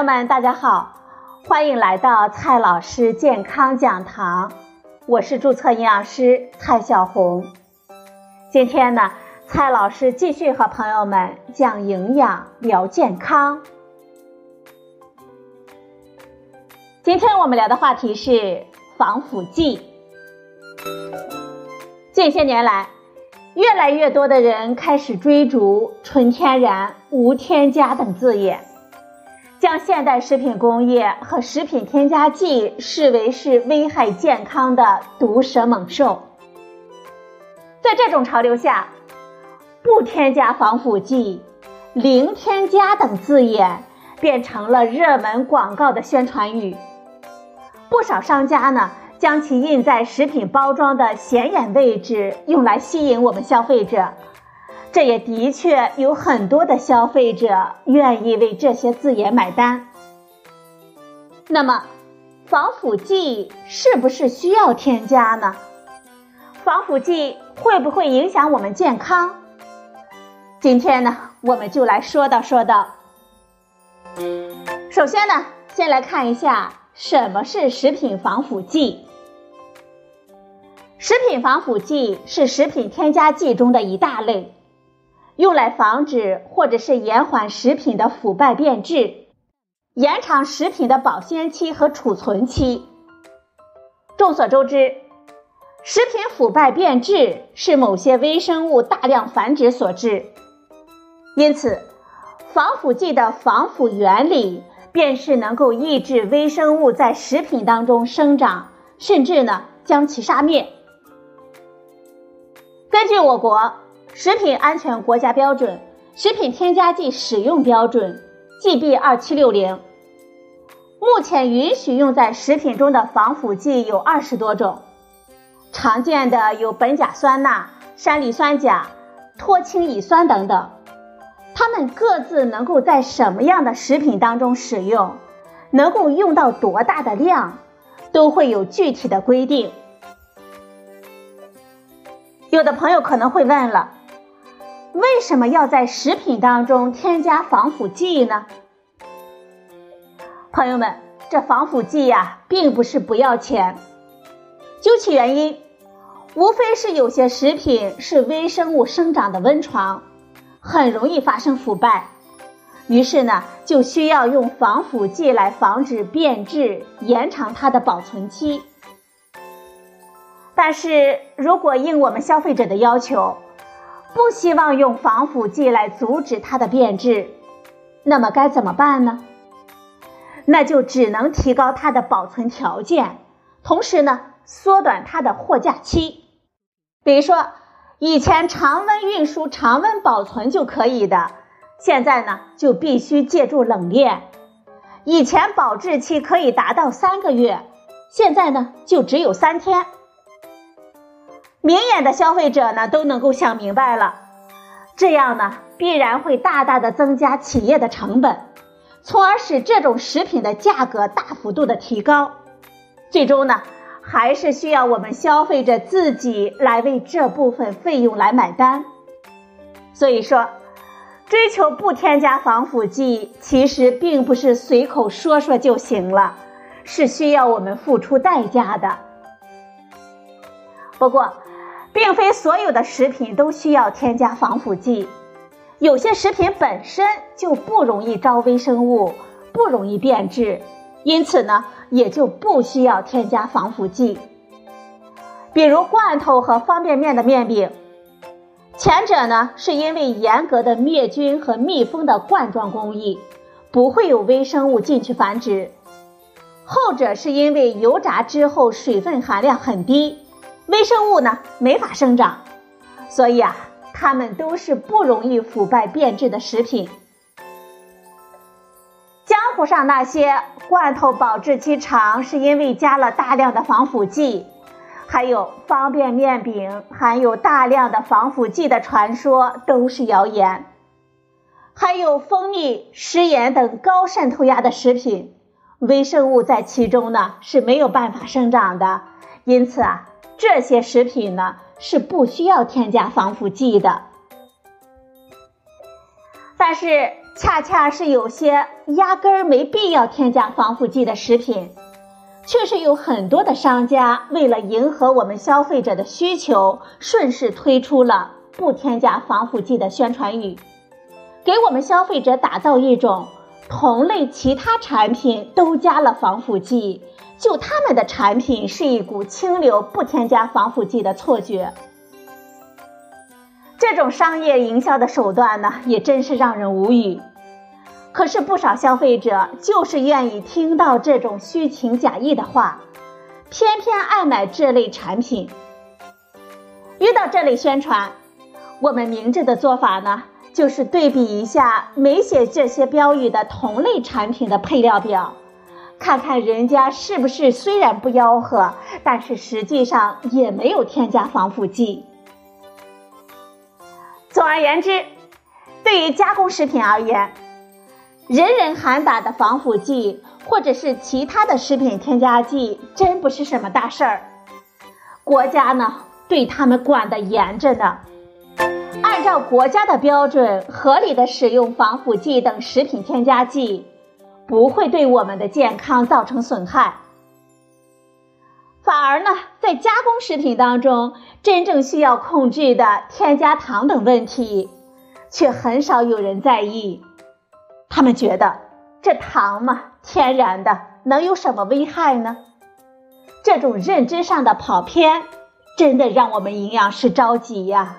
朋友们，大家好，欢迎来到蔡老师健康讲堂，我是注册营养师蔡小红。今天呢，蔡老师继续和朋友们讲营养聊健康。今天我们聊的话题是防腐剂。近些年来，越来越多的人开始追逐纯天然、无添加等字眼，将现代食品工业和食品添加剂视为是危害健康的毒蛇猛兽。在这种潮流下，不添加防腐剂、零添加等字眼变成了热门广告的宣传语。不少商家呢，将其印在食品包装的显眼位置，用来吸引我们消费者。这也的确有很多的消费者愿意为这些字眼买单。那么，防腐剂是不是需要添加呢？防腐剂会不会影响我们健康？今天呢，我们就来说道说道。首先呢，先来看一下。什么是食品防腐剂？食品防腐剂是食品添加剂中的一大类，用来防止或者是延缓食品的腐败变质，延长食品的保鲜期和储存期。众所周知，食品腐败变质是某些微生物大量繁殖所致，因此，防腐剂的防腐原理。便是能够抑制微生物在食品当中生长，甚至呢将其杀灭。根据我国食品安全国家标准《食品添加剂使用标准》（GB 二七六零），目前允许用在食品中的防腐剂有二十多种，常见的有苯甲酸钠、山梨酸钾、脱氢乙酸等等。它们各自能够在什么样的食品当中使用，能够用到多大的量，都会有具体的规定。有的朋友可能会问了，为什么要在食品当中添加防腐剂呢？朋友们，这防腐剂呀，并不是不要钱，究其原因，无非是有些食品是微生物生长的温床。很容易发生腐败，于是呢，就需要用防腐剂来防止变质，延长它的保存期。但是如果应我们消费者的要求，不希望用防腐剂来阻止它的变质，那么该怎么办呢？那就只能提高它的保存条件，同时呢，缩短它的货架期，比如说。以前常温运输、常温保存就可以的，现在呢就必须借助冷链。以前保质期可以达到三个月，现在呢就只有三天。明眼的消费者呢都能够想明白了，这样呢必然会大大的增加企业的成本，从而使这种食品的价格大幅度的提高，最终呢。还是需要我们消费者自己来为这部分费用来买单。所以说，追求不添加防腐剂，其实并不是随口说说就行了，是需要我们付出代价的。不过，并非所有的食品都需要添加防腐剂，有些食品本身就不容易招微生物，不容易变质。因此呢，也就不需要添加防腐剂。比如罐头和方便面的面饼，前者呢是因为严格的灭菌和密封的罐装工艺，不会有微生物进去繁殖；后者是因为油炸之后水分含量很低，微生物呢没法生长，所以啊，它们都是不容易腐败变质的食品。江湖上那些罐头保质期长是因为加了大量的防腐剂，还有方便面饼含有大量的防腐剂的传说都是谣言。还有蜂蜜、食盐等高渗透压的食品，微生物在其中呢是没有办法生长的，因此啊，这些食品呢是不需要添加防腐剂的。但是。恰恰是有些压根儿没必要添加防腐剂的食品，却是有很多的商家为了迎合我们消费者的需求，顺势推出了不添加防腐剂的宣传语，给我们消费者打造一种同类其他产品都加了防腐剂，就他们的产品是一股清流，不添加防腐剂的错觉。这种商业营销的手段呢，也真是让人无语。可是不少消费者就是愿意听到这种虚情假意的话，偏偏爱买这类产品。遇到这类宣传，我们明智的做法呢，就是对比一下没写这些标语的同类产品的配料表，看看人家是不是虽然不吆喝，但是实际上也没有添加防腐剂。总而言之，对于加工食品而言，人人喊打的防腐剂或者是其他的食品添加剂，真不是什么大事儿。国家呢，对他们管得严着呢。按照国家的标准，合理的使用防腐剂等食品添加剂，不会对我们的健康造成损害。反而呢，在加工食品当中，真正需要控制的添加糖等问题，却很少有人在意。他们觉得这糖嘛，天然的，能有什么危害呢？这种认知上的跑偏，真的让我们营养师着急呀。